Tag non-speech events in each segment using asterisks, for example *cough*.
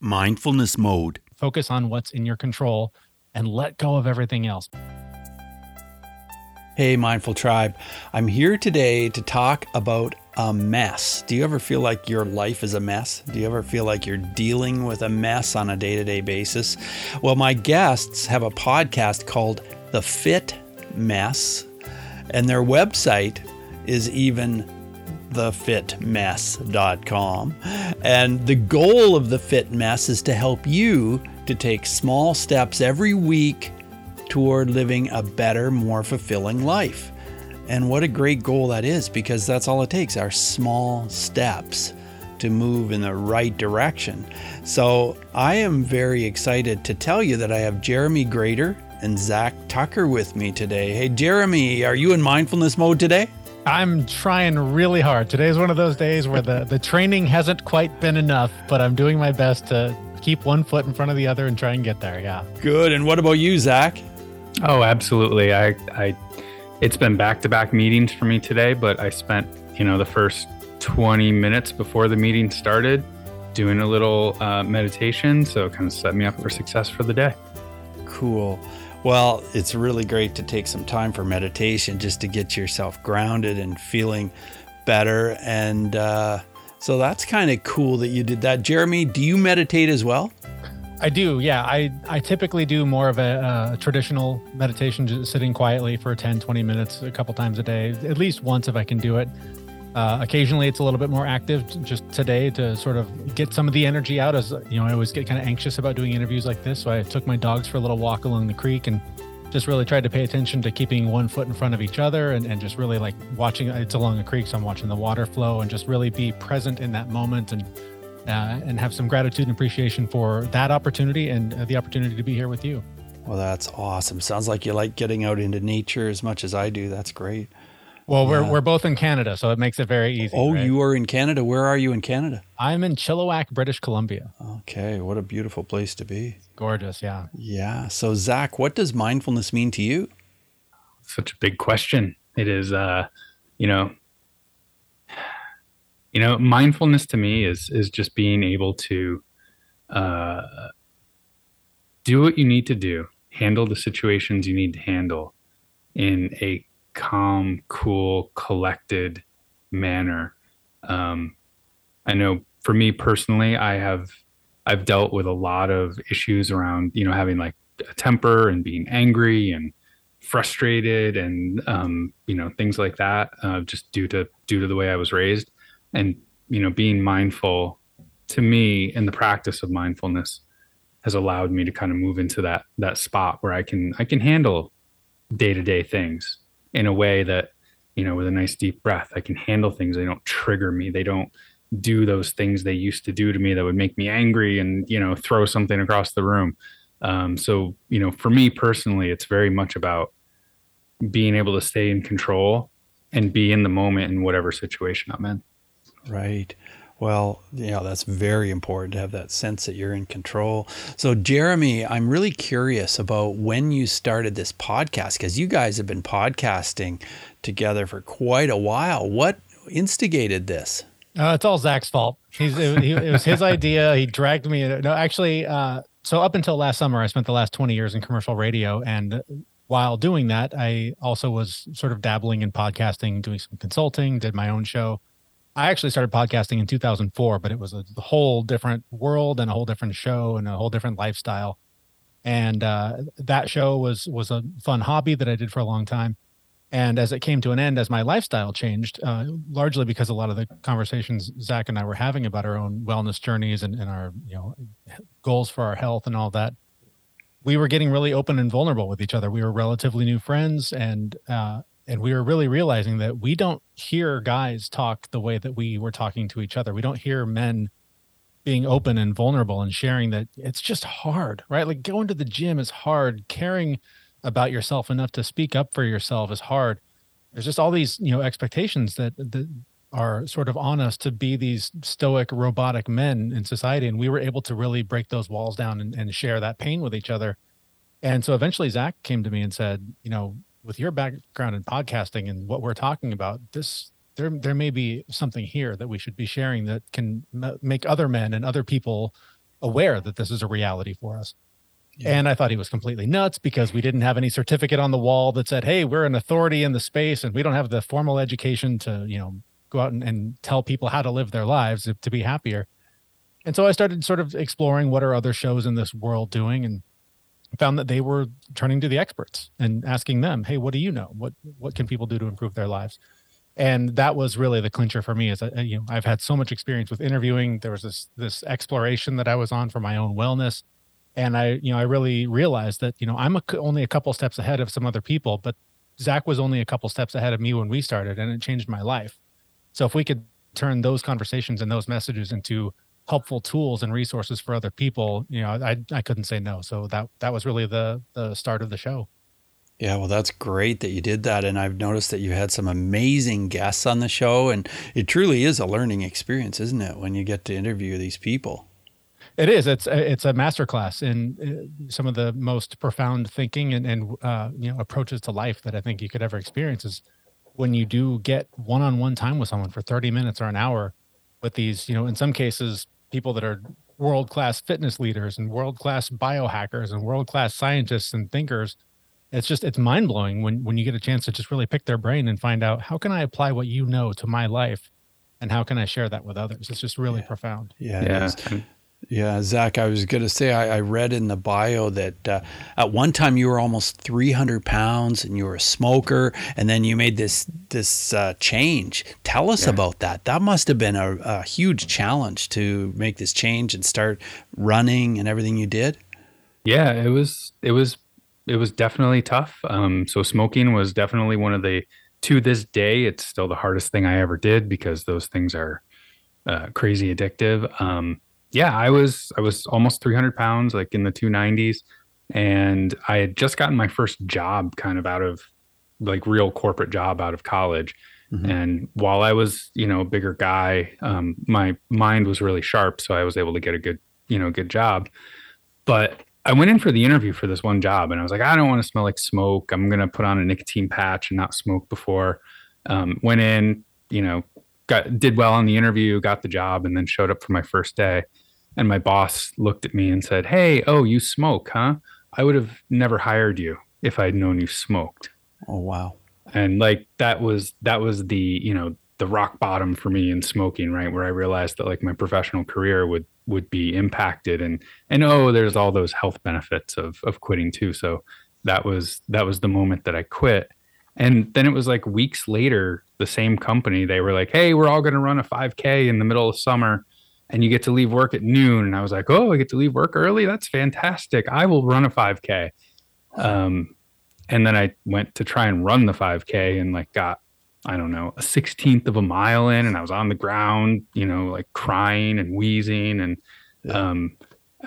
mindfulness mode. Focus on what's in your control and let go of everything else. Hey, Mindful Tribe. I'm here today to talk about a mess. Do you ever feel like your life is a mess? Do you ever feel like you're dealing with a mess on a day to day basis? Well, my guests have a podcast called The Fit Mess, and their website is even thefitmess.com. And the goal of the Fit Mess is to help you to take small steps every week toward living a better, more fulfilling life. And what a great goal that is because that's all it takes are small steps to move in the right direction. So I am very excited to tell you that I have Jeremy Grater and Zach Tucker with me today. Hey, Jeremy, are you in mindfulness mode today? I'm trying really hard. Today's one of those days where the, the training hasn't quite been enough, but I'm doing my best to keep one foot in front of the other and try and get there. Yeah. Good. And what about you, Zach? Oh, absolutely. I, I, it's been back to back meetings for me today, but I spent, you know, the first 20 minutes before the meeting started doing a little uh, meditation. So it kind of set me up for success for the day. Cool. Well, it's really great to take some time for meditation just to get yourself grounded and feeling better. And uh, so that's kind of cool that you did that. Jeremy, do you meditate as well? I do. Yeah. I, I typically do more of a, a traditional meditation, just sitting quietly for 10, 20 minutes a couple times a day, at least once if I can do it. Uh, occasionally, it's a little bit more active. Just today, to sort of get some of the energy out, as you know, I always get kind of anxious about doing interviews like this. So I took my dogs for a little walk along the creek and just really tried to pay attention to keeping one foot in front of each other and, and just really like watching. It's along a creek, so I'm watching the water flow and just really be present in that moment and uh, and have some gratitude and appreciation for that opportunity and uh, the opportunity to be here with you. Well, that's awesome. Sounds like you like getting out into nature as much as I do. That's great. Well, we're, we're both in Canada, so it makes it very easy. Oh, right? you are in Canada. Where are you in Canada? I'm in Chilliwack, British Columbia. Okay, what a beautiful place to be. Gorgeous, yeah. Yeah. So, Zach, what does mindfulness mean to you? Such a big question. It is, uh, you know, *sighs* you know, mindfulness to me is is just being able to uh, do what you need to do, handle the situations you need to handle in a calm, cool, collected manner. Um, I know for me personally, I have I've dealt with a lot of issues around you know having like a temper and being angry and frustrated and um, you know things like that uh, just due to due to the way I was raised and you know being mindful to me in the practice of mindfulness has allowed me to kind of move into that that spot where I can I can handle day-to-day things in a way that you know with a nice deep breath i can handle things. They don't trigger me. They don't do those things they used to do to me that would make me angry and you know throw something across the room. Um, so you know for me personally it's very much about being able to stay in control and be in the moment in whatever situation i'm in. Right well, yeah, that's very important to have that sense that you're in control. So, Jeremy, I'm really curious about when you started this podcast because you guys have been podcasting together for quite a while. What instigated this? Uh, it's all Zach's fault. He's it, it, was his idea. He dragged me. No, actually, uh, so up until last summer, I spent the last 20 years in commercial radio, and while doing that, I also was sort of dabbling in podcasting, doing some consulting, did my own show. I actually started podcasting in 2004, but it was a whole different world and a whole different show and a whole different lifestyle. And uh, that show was was a fun hobby that I did for a long time. And as it came to an end, as my lifestyle changed, uh, largely because a lot of the conversations Zach and I were having about our own wellness journeys and, and our you know goals for our health and all that, we were getting really open and vulnerable with each other. We were relatively new friends, and uh, and we were really realizing that we don't hear guys talk the way that we were talking to each other. We don't hear men being open and vulnerable and sharing that it's just hard, right? Like going to the gym is hard. Caring about yourself enough to speak up for yourself is hard. There's just all these, you know, expectations that that are sort of on us to be these stoic, robotic men in society. And we were able to really break those walls down and, and share that pain with each other. And so eventually Zach came to me and said, you know, with your background in podcasting and what we're talking about, this there there may be something here that we should be sharing that can m- make other men and other people aware that this is a reality for us. Yeah. And I thought he was completely nuts because we didn't have any certificate on the wall that said, "Hey, we're an authority in the space, and we don't have the formal education to, you know, go out and, and tell people how to live their lives to be happier." And so I started sort of exploring what are other shows in this world doing, and found that they were turning to the experts and asking them, "Hey, what do you know? What what can people do to improve their lives?" And that was really the clincher for me. Is that uh, you know I've had so much experience with interviewing. There was this this exploration that I was on for my own wellness, and I you know I really realized that you know I'm a, only a couple steps ahead of some other people, but Zach was only a couple steps ahead of me when we started, and it changed my life. So if we could turn those conversations and those messages into helpful tools and resources for other people, you know, I I couldn't say no. So that that was really the the start of the show. Yeah, well, that's great that you did that, and I've noticed that you had some amazing guests on the show, and it truly is a learning experience, isn't it, when you get to interview these people? It is. It's it's a masterclass in uh, some of the most profound thinking and and uh, you know approaches to life that I think you could ever experience. Is when you do get one-on-one time with someone for 30 minutes or an hour with these, you know, in some cases people that are world class fitness leaders and world class biohackers and world class scientists and thinkers. It's just it's mind blowing when when you get a chance to just really pick their brain and find out how can I apply what you know to my life, and how can I share that with others. It's just really yeah. profound. Yeah, yeah. Yeah, Zach, I was going to say, I, I, read in the bio that uh, at one time you were almost 300 pounds and you were a smoker, and then you made this this uh, change. Tell us yeah. about that. That must have been a, a, huge challenge to make this change and start running and everything you did. Yeah, it was. It was. It was definitely tough. Um, so smoking was definitely one of the. To this day, it's still the hardest thing I ever did because those things are uh, crazy addictive. Um, yeah, I was I was almost 300 pounds, like in the 290s, and I had just gotten my first job, kind of out of like real corporate job out of college. Mm-hmm. And while I was, you know, a bigger guy, um, my mind was really sharp, so I was able to get a good, you know, good job. But I went in for the interview for this one job, and I was like, I don't want to smell like smoke. I'm gonna put on a nicotine patch and not smoke before. Um, went in, you know, got did well on the interview, got the job, and then showed up for my first day. And my boss looked at me and said, Hey, oh, you smoke, huh? I would have never hired you if I'd known you smoked. Oh, wow. And like that was, that was the, you know, the rock bottom for me in smoking, right? Where I realized that like my professional career would, would be impacted and, and oh, there's all those health benefits of, of quitting too. So that was, that was the moment that I quit. And then it was like weeks later, the same company, they were like, Hey, we're all going to run a 5K in the middle of summer and you get to leave work at noon. And I was like, oh, I get to leave work early. That's fantastic. I will run a 5K. Um, and then I went to try and run the 5K and like got, I don't know, a 16th of a mile in, and I was on the ground, you know, like crying and wheezing. And, yeah. um,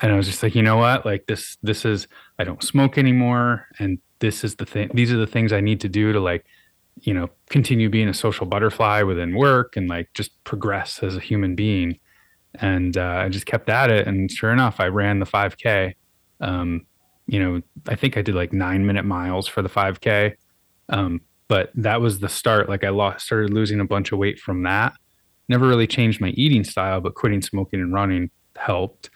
and I was just like, you know what? Like this, this is, I don't smoke anymore. And this is the thing, these are the things I need to do to like, you know, continue being a social butterfly within work and like just progress as a human being and uh, I just kept at it. And sure enough, I ran the 5K. Um, you know, I think I did like nine minute miles for the 5K. Um, but that was the start. Like I lost, started losing a bunch of weight from that. Never really changed my eating style, but quitting smoking and running helped.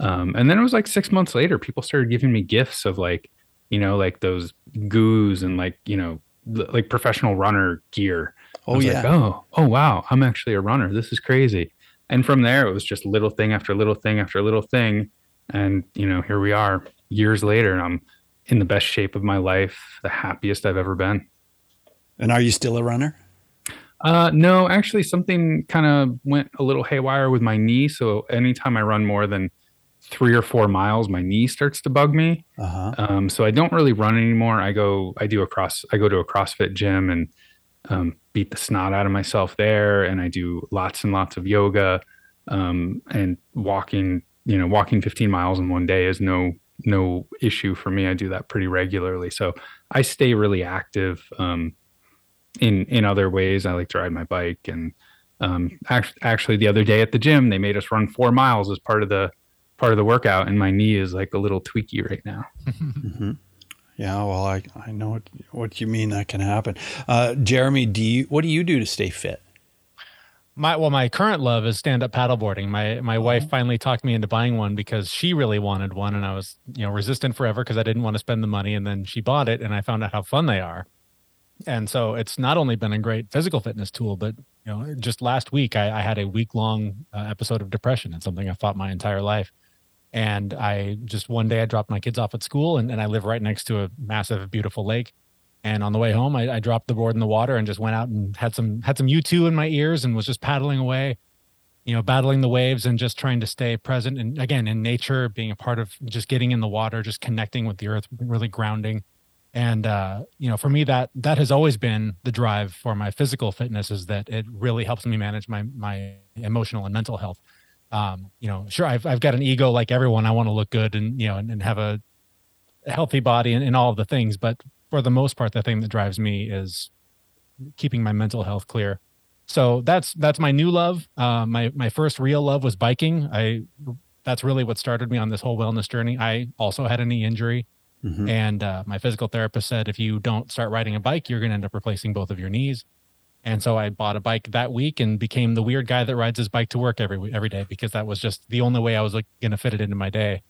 Um, and then it was like six months later, people started giving me gifts of like, you know, like those goos and like, you know, like professional runner gear. Oh yeah. Like, oh, oh wow, I'm actually a runner. This is crazy and from there it was just little thing after little thing after little thing. And you know here we are years later and i'm in the best shape of my life the happiest i've ever been. And are you still a runner? Uh no actually something kind of went a little haywire with my knee. So anytime i run more than three or four miles my knee starts to bug me. Uh-huh. um, so i don't really run anymore. I go i do a cross i go to a crossfit gym and um, beat the snot out of myself there. And I do lots and lots of yoga um, and walking. You know, walking 15 miles in one day is no no issue for me. I do that pretty regularly, so I stay really active. Um, in in other ways, I like to ride my bike, and um, actually, the other day at the gym, they made us run four miles as part of the part of the workout, and my knee is like a little tweaky right now. *laughs* mm-hmm. Yeah, well, I, I know what, what you mean that can happen. Uh, Jeremy, do you what do you do to stay fit? my well, my current love is stand up paddleboarding. My my wife Oh. finally talked me into buying one because she really wanted one, and I was you know resistant forever because I didn't want to spend the money. And then she bought it, and I found out how fun they are. And so it's not only been a great physical fitness tool, but you know, just last week I, I had a week long uh, episode of depression. and something I fought my entire life. And I just one day I dropped my kids off at school, and, and I live right next to a massive, beautiful lake. And on the way home, I, I dropped the board in the water and just went out and had some had some U two in my ears and was just paddling away, you know, battling the waves and just trying to stay present. And again, in nature, being a part of just getting in the water, just connecting with the earth, really grounding. And uh, you know, for me, that that has always been the drive for my physical fitness is that it really helps me manage my my emotional and mental health. Um, you know, sure, I've I've got an ego like everyone. I want to look good and you know and, and have a healthy body and, and all of the things, but for the most part, the thing that drives me is keeping my mental health clear. So that's that's my new love. Uh, my my first real love was biking. I that's really what started me on this whole wellness journey. I also had a knee injury, Mhm. and uh, my physical therapist said if you don't start riding a bike, you're going to end up replacing both of your knees. And so I bought a bike that week and became the weird guy that rides his bike to work every every day because that was just the only way I was like, going to fit it into my day.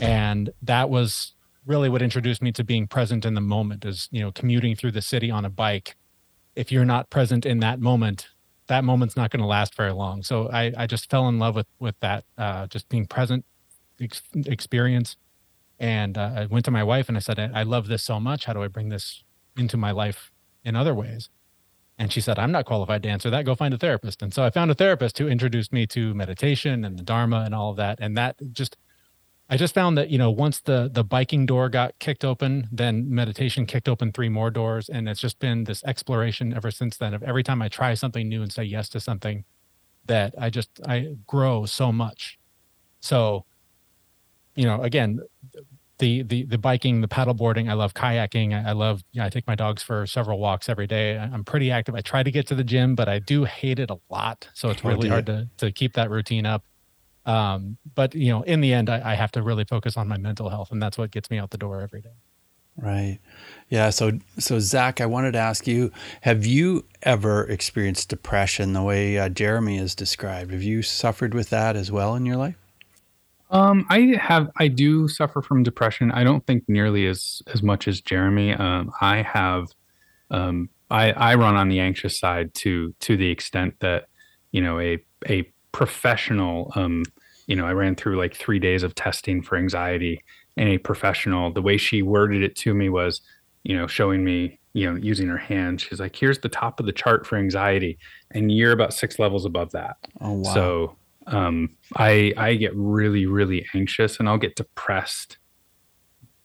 And that was really what introduced me to being present in the moment is, you know, commuting through the city on a bike. If you're not present in that moment, that moment's not going to last very long. So I, I just fell in love with, with that, uh, just being present ex- experience. And uh, I went to my wife and I said, I, I love this so much. How do I bring this into my life in other ways? And she said, I'm not qualified to answer that. Go find a therapist. And so I found a therapist who introduced me to meditation and the Dharma and all of that. And that just, I just found that, you know, once the the biking door got kicked open, then meditation kicked open three more doors. And it's just been this exploration ever since then of every time I try something new and say yes to something that I just I grow so much. So, you know, again, the the the biking, the paddleboarding. I love kayaking. I, I love. Yeah, I take my dogs for several walks every day. I- I'm pretty active. I try to get to the gym, but I do hate it a lot. So it's Oh, really hard to to keep that routine up. Um, but you know, in the end, I, I have to really focus on my mental health, and that's what gets me out the door every day. Right. Yeah. So, so Zach, I wanted to ask you: Have you ever experienced depression the way uh, Jeremy has described? Have you suffered with that as well in your life? Um, I have, I do suffer from depression. I don't think nearly as as much as Jeremy. Um, I have, um, I I run on the anxious side to to the extent that, you know, a a professional, um, you know, I ran through like three days of testing for anxiety, and a professional, the way she worded it to me was, you know, showing me, you know, using her hand. She's like, "Here's the top of the chart for anxiety, and you're about six levels above that." Oh wow. So um, I I get really really anxious and I'll get depressed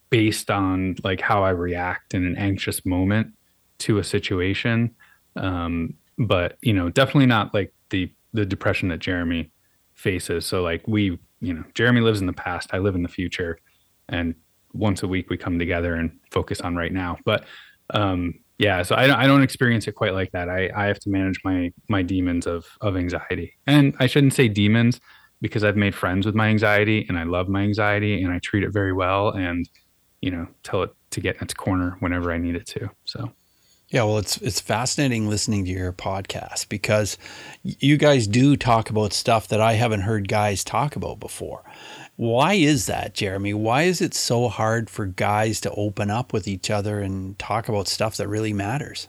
based on like how I react in an anxious moment to a situation. Um, but you know, definitely not like the the depression that Jeremy faces. So like we, you know, Jeremy lives in the past, I live in the future, and once a week we come together and focus on right now. But um, yeah, so I don't, I don't experience it quite like that. I, I have to manage my my demons of of anxiety, and I shouldn't say demons because I've made friends with my anxiety and I love my anxiety and I treat it very well and you know tell it to get in its corner whenever I need it to. So Yeah, well, it's it's fascinating listening to your podcast because you guys do talk about stuff that I haven't heard guys talk about before. Why is that, Jeremy? Why is it so hard for guys to open up with each other and talk about stuff that really matters?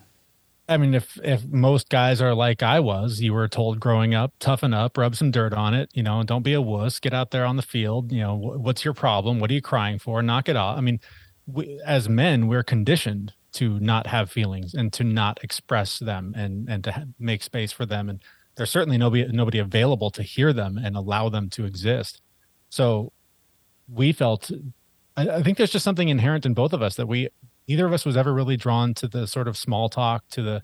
I mean, if if most guys are like I was, you were told growing up, toughen up, rub some dirt on it, you know, don't be a wuss, get out there on the field. You know, what's your problem? What are you crying for? Knock it off. I mean, we, as men, we're conditioned to not have feelings and to not express them and and to make space for them. And there's certainly nobody nobody available to hear them and allow them to exist. So we felt. I, I think there's just something inherent in both of us that we neither of us was ever really drawn to the sort of small talk to the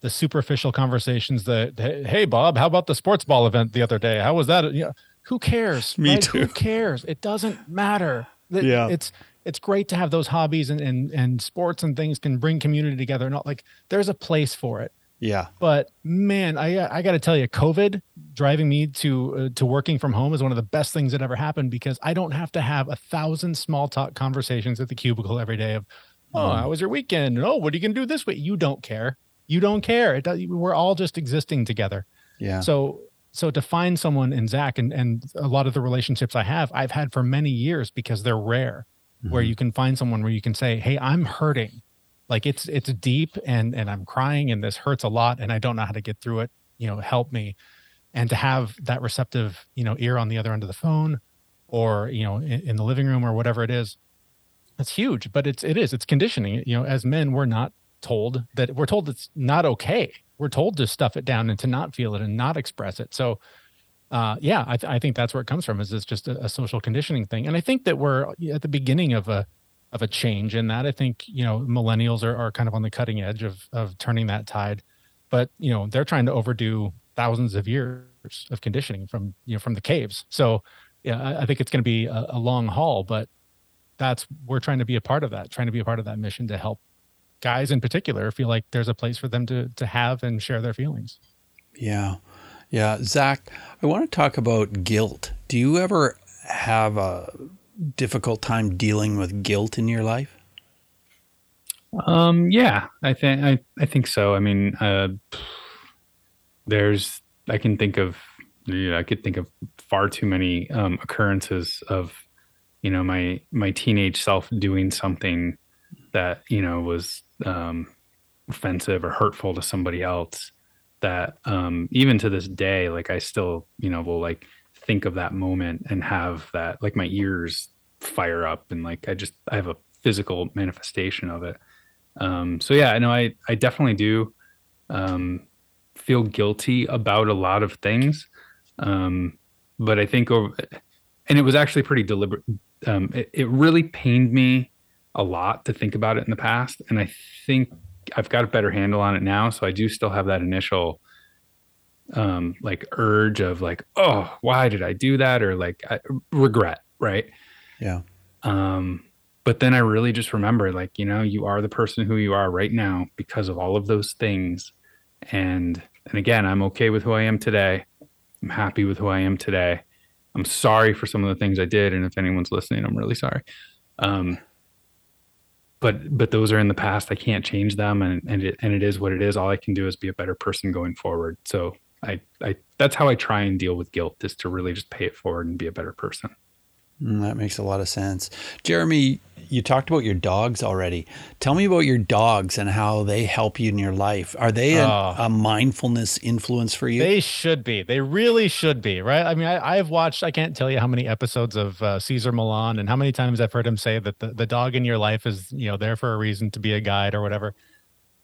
the superficial conversations that hey bob how about the sports ball event the other day how was that you know, who cares Me right? too. who cares it doesn't matter It- Yeah. it's it's great to have those hobbies and, and and sports and things can bring community together not like there's a place for it Yeah. but man i i got to tell you covid driving me to uh, to working from home is one of the best things that ever happened because i don't have to have a thousand small talk conversations at the cubicle every day of oh Mm. how was your weekend oh what are you gonna do this week you don't care you don't care it does, we're all just existing together Yeah. So so to find someone in Zach and and a lot of the relationships I have, I've had for many years because they're rare, mm-hmm. where you can find someone where you can say, "Hey, I'm hurting." Like it's it's deep and and I'm crying and this hurts a lot and I don't know how to get through it. You know, help me. And to have that receptive, you know, ear on the other end of the phone or, you know, in, in the living room or whatever it is, it's huge, but it's it is it's conditioning. You know, as men, we're not told that we're told it's not okay. We're told to stuff it down and to not feel it and not express it. So, uh, yeah, I, th- I think that's where it comes from. Is it's just a, a, social conditioning thing, and I think that we're at the beginning of a of a change in that. I think you know millennials are, are kind of on the cutting edge of of turning that tide, but you know they're trying to overdo thousands of years of conditioning from you know from the caves. So, yeah, I, I think it's going to be a, a long haul, but that's we're trying to be a part of that, trying to be a part of that mission to help guys in particular feel like there's a place for them to to have and share their feelings. Yeah. Yeah, Zach, I want to talk about guilt. Do you ever have a difficult time dealing with guilt in your life? Um, yeah, I think I, I think so. I mean, uh, there's I can think of yeah, I could think of far too many um, occurrences of you know my my teenage self doing something that you know was um, offensive or hurtful to somebody else that um, even to this day like i still you know will like think of that moment and have that like my ears fire up and like i just i have a physical manifestation of it um, so yeah i know i i definitely do um, feel guilty about a lot of things um, but i think over and it was actually pretty deliberate um, it, it really pained me a lot to think about it in the past. And I think I've got a better handle on it now. So I do still have that initial um like urge of like, oh, why did I do that? Or like I, regret, right? Yeah. Um, but then I really just remember like, you know, you are the person who you are right now because of all of those things. And and again, I'm okay with who I am today. I'm happy with who I am today. I'm sorry for some of the things I did. And if anyone's listening, I'm really sorry. Um, but but those are in the past. I can't change them, and and it and it is what it is. All I can do is be a better person going forward. So I I that's how I try and deal with guilt is to really just pay it forward and be a better person. Mm, that makes a lot of sense. Jeremy, you talked about your dogs already. Tell me about your dogs and how they help you in your life. Are they a, oh. a mindfulness influence for you? They should be. They really should be, right? I mean, I, have watched, I can't tell you how many episodes of uh, Cesar Millan and how many times I've heard him say that the, the dog in your life is, you know, there for a reason to be a guide or whatever.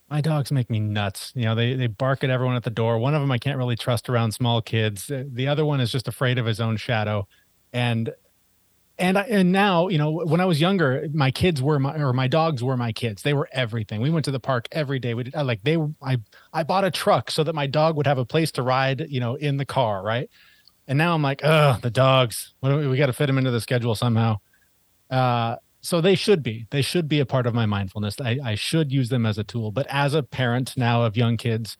My dogs make me nuts. You know, they, they bark at everyone at the door. One of them I can't really trust around small kids. The other one is just afraid of his own shadow. And and I, and now you know when I was younger, my kids were my or my dogs were my kids. They were everything. We went to the park every day. We did like they I I bought a truck so that my dog would have a place to ride. You know, in the car, right? And now I'm like, oh, the dogs. We, we got to fit them into the schedule somehow. Uh, so they should be. They should be a part of my mindfulness. I, I should use them as a tool. But as a parent now of young kids,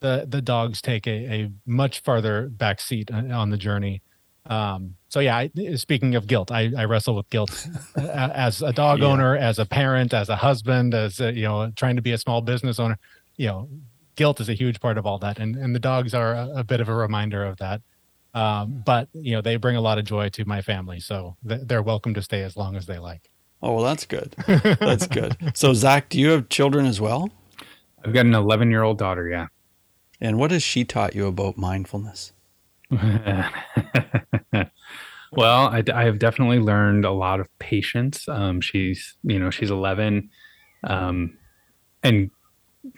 the the dogs take a, a much farther back seat on the journey. Um, so yeah, I, speaking of guilt, I, I wrestle with guilt as a dog *laughs* yeah. owner, as a parent, as a husband, as a, you know, trying to be a small business owner. You know, guilt is a huge part of all that, and and the dogs are a, a bit of a reminder of that. Um, but you know, they bring a lot of joy to my family, so they're welcome to stay as long as they like. Oh well, that's good. *laughs* That's good. so Zach, do you have children as well? I've got an 11 year old daughter. Yeah. And what has she taught you about mindfulness? *laughs* well, I, I, have definitely learned a lot of patience. Um, she's, you know, she's 11 um, and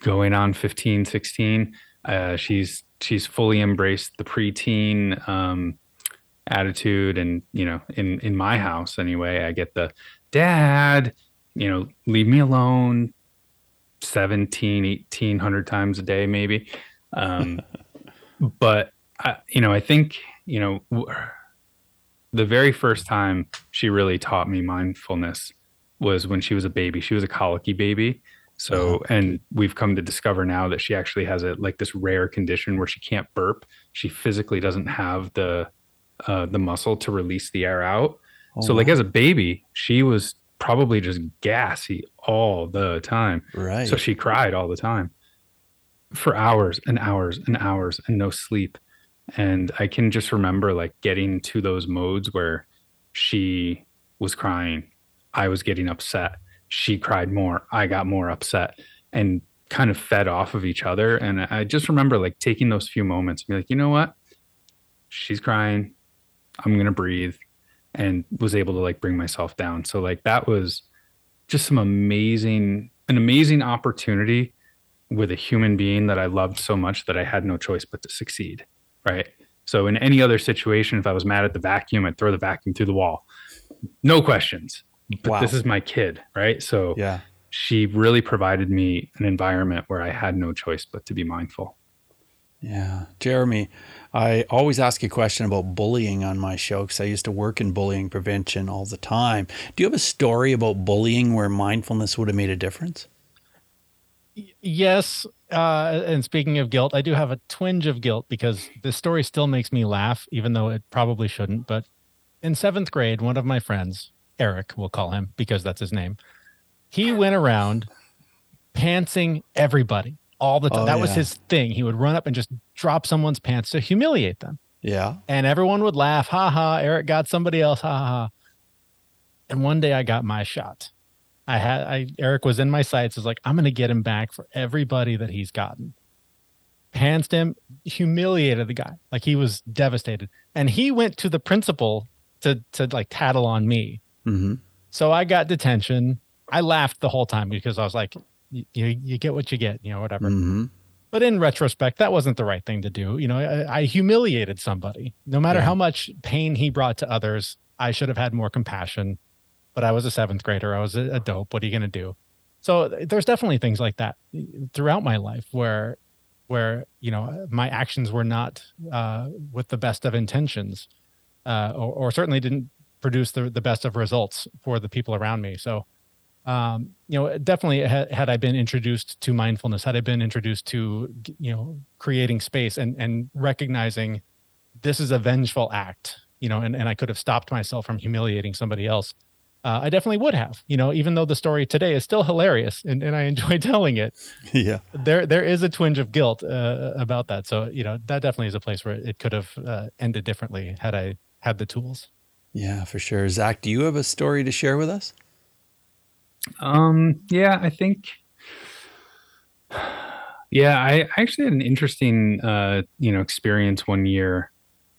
going on 15, 16. Uh, she's, she's fully embraced the preteen um, attitude. And, you know, in, in my house anyway, I get the dad, you know, leave me alone 17, 1800 times a day, maybe. Um, *laughs* but I, you know, I think, you know, the very first time she really taught me mindfulness was when she was a baby. She was a colicky baby. So, uh-huh. and we've come to discover now that she actually has a like this rare condition where she can't burp. She physically doesn't have the uh, the muscle to release the air out. Oh, so, like as a baby, she was probably just gassy all the time. Right. So she cried all the time. for hours and hours and hours and no sleep. And I can just remember like getting to those modes where she was crying, I was getting upset. She cried more, I got more upset, and kind of fed off of each other. And I just remember like taking those few moments and be like, you know what? She's crying. I'm going to breathe and was able to like bring myself down. So like that was just some amazing, an amazing opportunity with a human being that I loved so much that I had no choice but to succeed. Right. So in any other situation, if I was mad at the vacuum, I'd throw the vacuum through the wall. No questions. But wow. this is my kid. Right. So yeah she really provided me an environment where I had no choice but to be mindful. Yeah. Jeremy, I always ask a question about bullying on my show because I used to work in bullying prevention all the time. Do you have a story about bullying where mindfulness would have made a difference? Yes. Uh, and speaking of guilt, I do have a twinge of guilt because the story still makes me laugh, even though it probably shouldn't. But in seventh grade, one of my friends, Eric, we'll call him because that's his name, he went around pantsing everybody all the time. Oh, that yeah. was his thing. He would run up and just drop someone's pants to humiliate them. Yeah. And everyone would laugh, ha ha, Eric got somebody else, ha ha. And one day I got my shot. I had I Eric was in my sights. I was like, I'm gonna get him back for everybody that he's gotten. Pantsed him, humiliated the guy. Like he was devastated. And he went to the principal to to like tattle on me. Mm-hmm. So I got detention. I laughed the whole time because I was like, you you get what you get, you know, whatever. Mm-hmm. But in retrospect, that wasn't the right thing to do. You know, I, I humiliated somebody. No matter yeah. how much pain he brought to others, I should have had more compassion. But I was a seventh grader. I was a, dope. What are you going to do? So there's definitely things like that throughout my life where, where you know, my actions were not uh, with the best of intentions, uh, or, or certainly didn't produce the the best of results for the people around me. So um, you know, definitely had, had I been introduced to mindfulness, had I been introduced to, you know, creating space and, and recognizing this is a vengeful act, you know, and, and I could have stopped myself from humiliating somebody else. Uh, I definitely would have, you know, even though the story today is still hilarious and, and I enjoy *laughs* telling it. *laughs* Yeah. There, there is a twinge of guilt uh, about that. So, you know, that definitely is a place where it could have uh, ended differently had I had the tools. Yeah, for sure. Zach, do you have a story to share with us? Um, yeah, I think. Yeah, I actually had an interesting, uh, you know, experience one year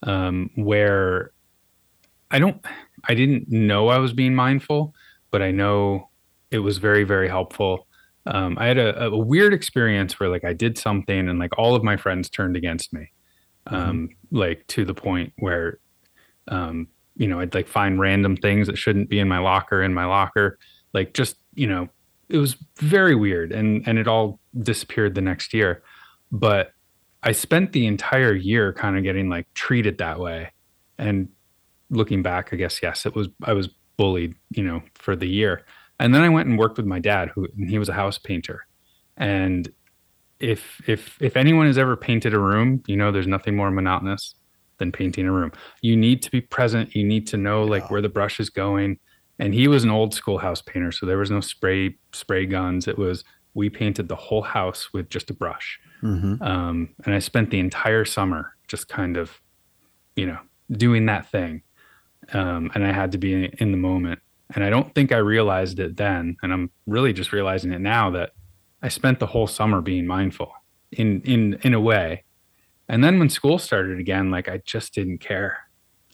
um, where I don't, I didn't know I was being mindful, but I know it was very, very helpful. Um, I had a, a, weird experience where like I did something and like all of my friends turned against me, mm-hmm. um, mm-hmm. like to the point where, um, you know, I'd like find random things that shouldn't be in my locker in my locker like just you know it was very weird and and it all disappeared the next year but i spent the entire year kind of getting like treated that way and looking back i guess yes it was i was bullied you know for the year. And then i went and worked with my dad who he was a house painter. And if if if anyone has ever painted a room you know there's nothing more monotonous than painting a room. You need to be present. You need to know like where the brush is going. And he was an old school house painter so there was no spray spray guns. It was we painted the whole house with just a brush. Mm-hmm. um, and i spent the entire summer just kind of you know doing that thing um, and i had to be in the moment and i don't think i realized it then and i'm really just realizing it now that i spent the whole summer being mindful in in in a way and then when school started again like i just didn't care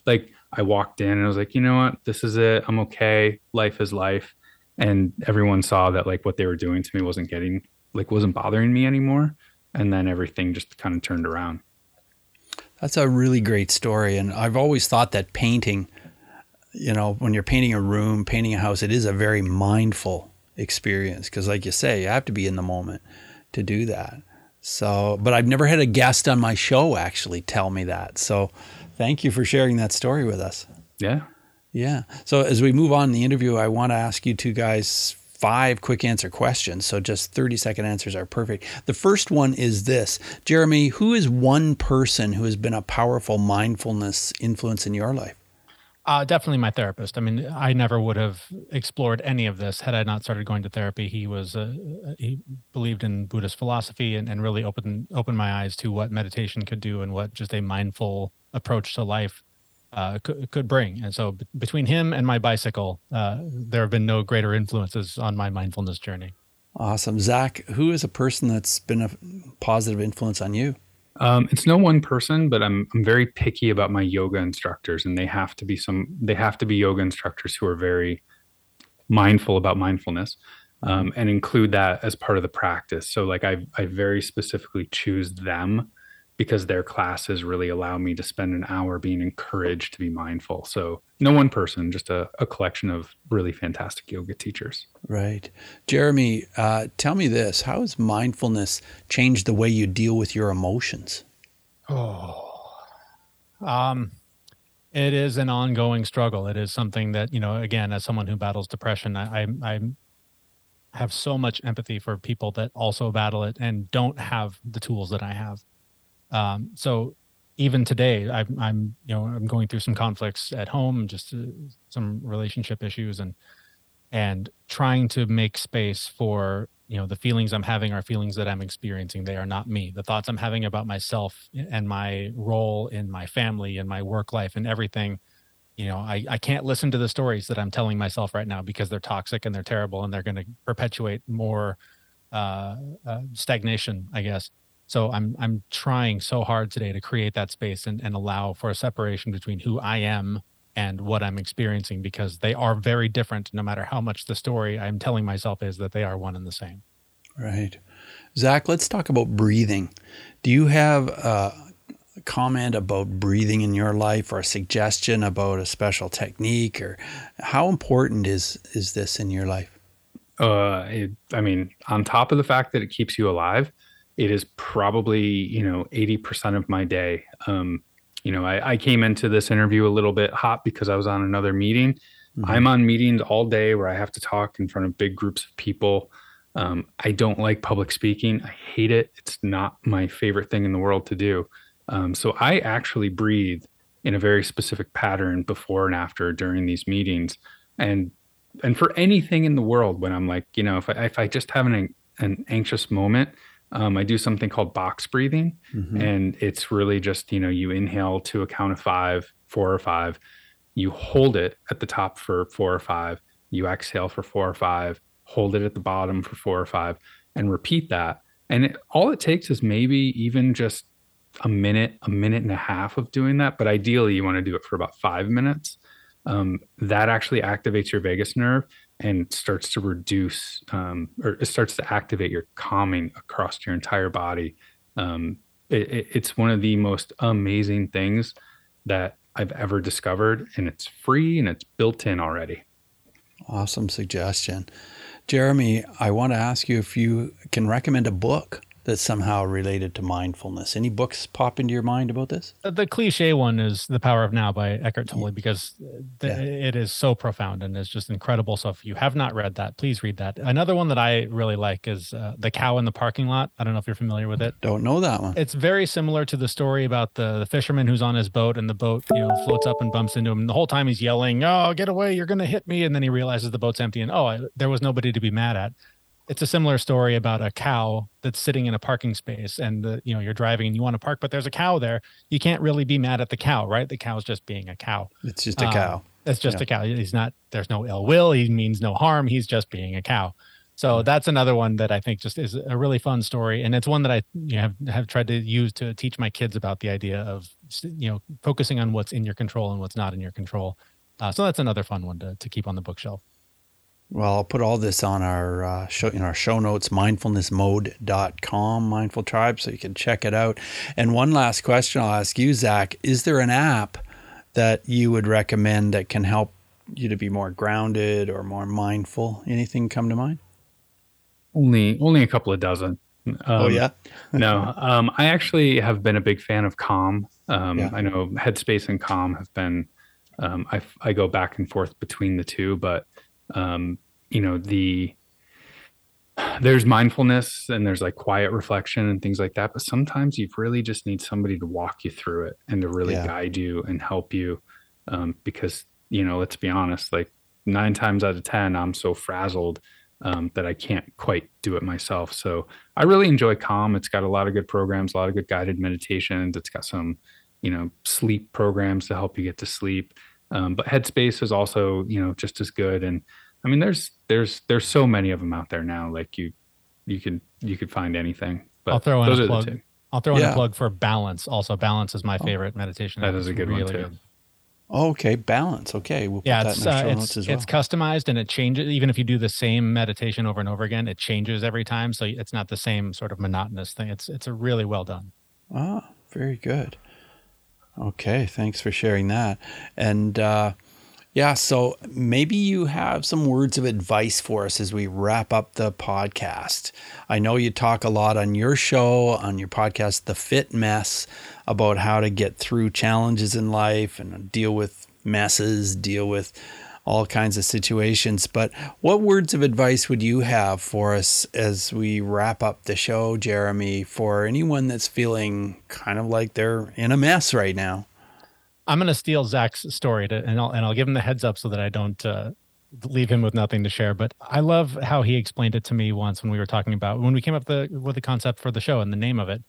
like I walked in and I was like, you know what? This is it. I'm okay. Life is life. And everyone saw that like what they were doing to me wasn't getting like wasn't bothering me anymore. And then everything just kind of turned around. That's a really great story. And I've always thought that painting, you know, when you're painting a room, painting a house, it is a very mindful experience. Cause like you say, you have to be in the moment to do that. So, but I've never had a guest on my show actually tell me that. So Thank you for sharing that story with us. Yeah. Yeah. So as we move on in the interview, I want to ask you two guys five quick answer questions. So just 30 second answers are perfect. The first one is this Jeremy, who is one person who has been a powerful mindfulness influence in your life? Uh, definitely my therapist. I mean, I never would have explored any of this had I not started going to therapy. He was uh, he believed in Buddhist philosophy and, and really opened opened my eyes to what meditation could do and what just a mindful approach to life uh, could, could bring. And so, b- between him and my bicycle, uh, there have been no greater influences on my mindfulness journey. Awesome, Zach. Who is a person that's been a positive influence on you? Um, it's no one person, but I'm I'm very picky about my yoga instructors, and they have to be some they have to be yoga instructors who are very mindful about mindfulness, um, and include that as part of the practice. So like I I very specifically choose them because their classes really allow me to spend an hour being encouraged to be mindful. So no one person, just a, a collection of really fantastic yoga teachers. Right. Jeremy, uh, tell me this. How has mindfulness changed the way you deal with your emotions? Oh, um, it is an ongoing struggle. It is something that, you know, again, as someone who battles depression, I, I, I have so much empathy for people that also battle it and don't have the tools that I have. Um, so even today, I'm, I'm, you know, I'm going through some conflicts at home, just uh, some relationship issues, and and trying to make space for you know the feelings I'm having are feelings that I'm experiencing. They are not me. The thoughts I'm having about myself and my role in my family and my work life and everything. You know, I, I can't listen to the stories that I'm telling myself right now because they're toxic and they're terrible and they're going to perpetuate more uh, uh, stagnation, I guess. So I'm I'm trying so hard today to create that space and, and allow for a separation between who I am and what I'm experiencing because they are very different no matter how much the story I'm telling myself is that they are one and the same. Right. Zach, let's talk about breathing. Do you have a comment about breathing in your life or a suggestion about a special technique or how important is is this in your life? Uh, it, I mean, on top of the fact that it keeps you alive, it is probably you know 80% of my day. Um, you know I, I, came into this interview a little bit hot because i was on another meeting. Mm-hmm. i'm on meetings all day where i have to talk in front of big groups of people. Um, i don't like public speaking. I hate it. It's not my favorite thing in the world to do. Um, so i actually breathe in a very specific pattern before and after during these meetings. And and for anything in the world when i'm like you know if i, if I just have an, an anxious moment um, I do something called box breathing, mm-hmm. and it's really just you know you inhale to a count of five, four or five, you hold it at the top for four or five, you exhale for four or five, hold it at the bottom for four or five, and repeat that. And it, all it takes is maybe even just a minute, a minute and a half of doing that. But ideally, you want to do it for about five minutes. Um, that actually activates your vagus nerve and starts to reduce um, or it starts to activate your calming across your entire body. Um, it, it's one of the most amazing things that I've ever discovered, and it's free and it's built in already. Awesome suggestion. Jeremy, I want to ask you if you can recommend a book that's somehow related to mindfulness. Any books pop into your mind about this? Uh, the cliche one is The Power of Now by Eckhart Tolle because the, yeah. it is so profound and it's just incredible. So if you have not read that, please read that. Another one that I really like is uh, The Cow in the Parking Lot. I don't know if you're familiar with it. Don't know that one. It's very similar to the story about the, the fisherman who's on his boat and the boat, you know, floats up and bumps into him. And the whole time he's yelling, "Oh, get away! You're going to hit me!" And then he realizes the boat's empty and oh, I, there was nobody to be mad at it's a similar story about a cow that's sitting in a parking space and the, you know you're driving and you want to park but there's a cow there. You can't really be mad at the cow right? The cow's just being a cow. It's just a um, cow. it's just yeah. a cow. He's not there's no ill will. He means no harm. He's just being a cow. So that's another one that I think just is a really fun story, and it's one that I you know, have have tried to use to teach my kids about the idea of you know focusing on what's in your control and what's not in your control. Uh, so that's another fun one to to keep on the bookshelf. Well, I'll put all this on our uh, show in our show notes, mindfulnessmode.com, Mindful Tribe, so you can check it out. And one last question I'll ask you, Zach: Is there an app that you would recommend that can help you to be more grounded or more mindful? Anything come to mind? Only, only a couple of dozen. Um, oh yeah. *laughs* no, um, I actually have been a big fan of Calm. Um, yeah. I know Headspace and Calm have been. Um, I I go back and forth between the two, but um, you know the there's mindfulness and there's like quiet reflection and things like that but sometimes you really just need somebody to walk you through it and to really yeah. guide you and help you um, because you know, let's be honest, like nine times out of 10, I'm so frazzled um, that I can't quite do it myself. So I really enjoy Calm. It's got a lot of good programs, a lot of good guided meditations. It's got some, you know, sleep programs to help you get to sleep. Um, but Headspace is also, you know, just as good. And I mean, there's there's there's so many of them out there now. Like you, you could you could find anything. But I'll throw in a plug. I'll throw in yeah. a plug for Balance. Also, Balance is my oh. favorite meditation. That is a good really one too. Good. okay, balance. Okay, we'll yeah, it's, uh, it's, well. it's customized and it changes. Even if you do the same meditation over and over again, it changes every time. So it's not the same sort of monotonous thing. It's it's a really well done. Ah, very good. Okay, thanks for sharing that. And uh, yeah, so maybe you have some words of advice for us as we wrap up the podcast. I know you talk a lot on your show, on your podcast, The Fit Mess, about how to get through challenges in life and deal with messes, deal with all kinds of situations. But what words of advice would you have for us as we wrap up the show, Jeremy, for anyone that's feeling kind of like they're in a mess right now? I'm going to steal Zach's story to, and I'll and I'll give him the heads up so that I don't uh, leave him with nothing to share. But I love how he explained it to me once when we were talking about when we came up the, with the concept for the show and the name of it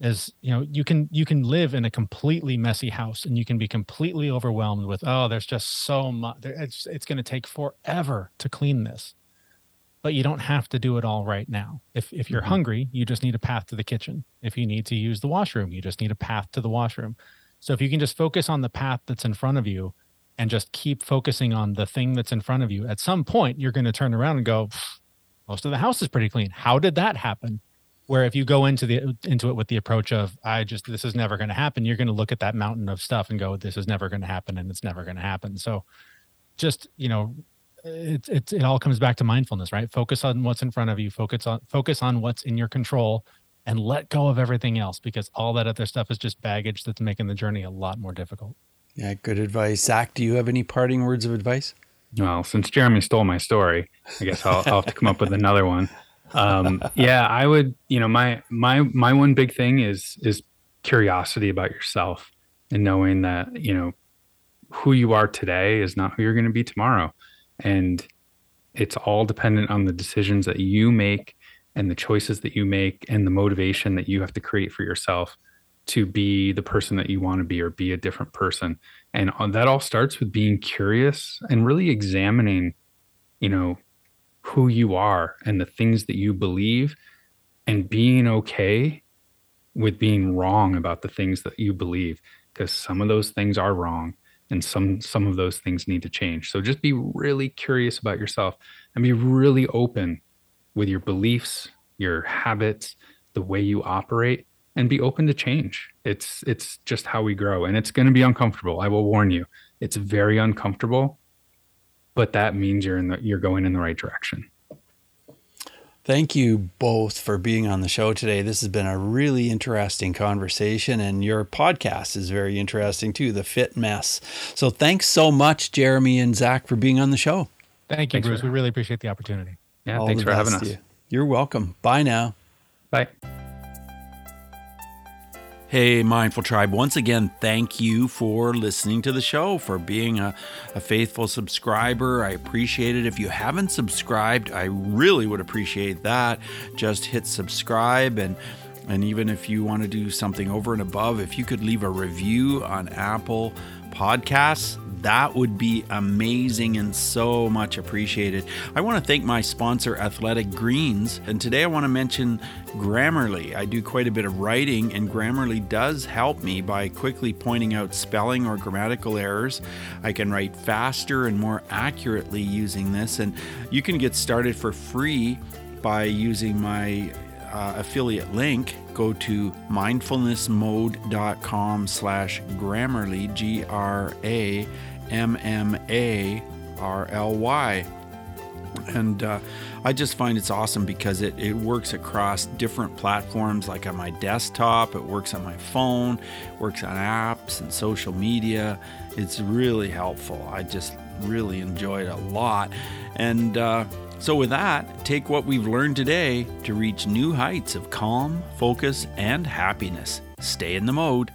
is you know you can you can live in a completely messy house and you can be completely overwhelmed with oh there's just so much it's it's going to take forever to clean this but you don't have to do it all right now if if you're mm-hmm. hungry you just need a path to the kitchen if you need to use the washroom you just need a path to the washroom so if you can just focus on the path that's in front of you and just keep focusing on the thing that's in front of you, at some point you're going to turn around and go, most of the house is pretty clean. How did that happen? Where if you go into the into it with the approach of I just this is never going to happen, you're going to look at that mountain of stuff and go, this is never going to happen, and it's never going to happen. So, just you know, it, it it all comes back to mindfulness, right? Focus on what's in front of you. Focus on focus on what's in your control, and let go of everything else because all that other stuff is just baggage that's making the journey a lot more difficult. Yeah, good advice. Zach, do you have any parting words of advice? Well, since Jeremy stole my story, I guess I'll, I'll have to come up with another one. Um, yeah, I would. You know, my my my one big thing is is curiosity about yourself and knowing that you know who you are today is not who you're going to be tomorrow, and it's all dependent on the decisions that you make and the choices that you make and the motivation that you have to create for yourself to be the person that you want to be or be a different person and that all starts with being curious and really examining you know who you are and the things that you believe and being okay with being wrong about the things that you believe because some of those things are wrong and some some of those things need to change so just be really curious about yourself and be really open with your beliefs, your habits, the way you operate and be open to change. It's it's just how we grow and it's going to be uncomfortable. I will warn you. It's very uncomfortable, but that means you're in the you're going in the right direction. Thank you both for being on the show today. This has been a really interesting conversation, and your podcast is very interesting too, The Fit Mess. So, thanks so much, Jeremy and Zach, for being on the show. Thank you, thanks Bruce. For- we really appreciate the opportunity. Yeah, All thanks for having us. You. You're welcome. Bye now. Bye. Hey, Mindful Tribe, once again, thank you for listening to the show, for being a, a, faithful subscriber. I appreciate it. If you haven't subscribed, I really would appreciate that. Just hit subscribe and and even if you want to do something over and above, if you could leave a review on Apple Podcasts, that would be amazing and so much appreciated. I want to thank my sponsor, Athletic Greens, and today I want to mention Grammarly. I do quite a bit of writing, and Grammarly does help me by quickly pointing out spelling or grammatical errors. I can write faster and more accurately using this, and you can get started for free by using my uh, affiliate link, go to mindfulnessmode.com slash Grammarly, G R A M M A R L Y. And uh, I just find it's awesome because it, it works across different platforms, like on my desktop, it works on my phone, works on apps and social media. It's really helpful. I just really enjoy it a lot. And uh, so, with that, take what we've learned today to reach new heights of calm, focus, and happiness. Stay in the mode.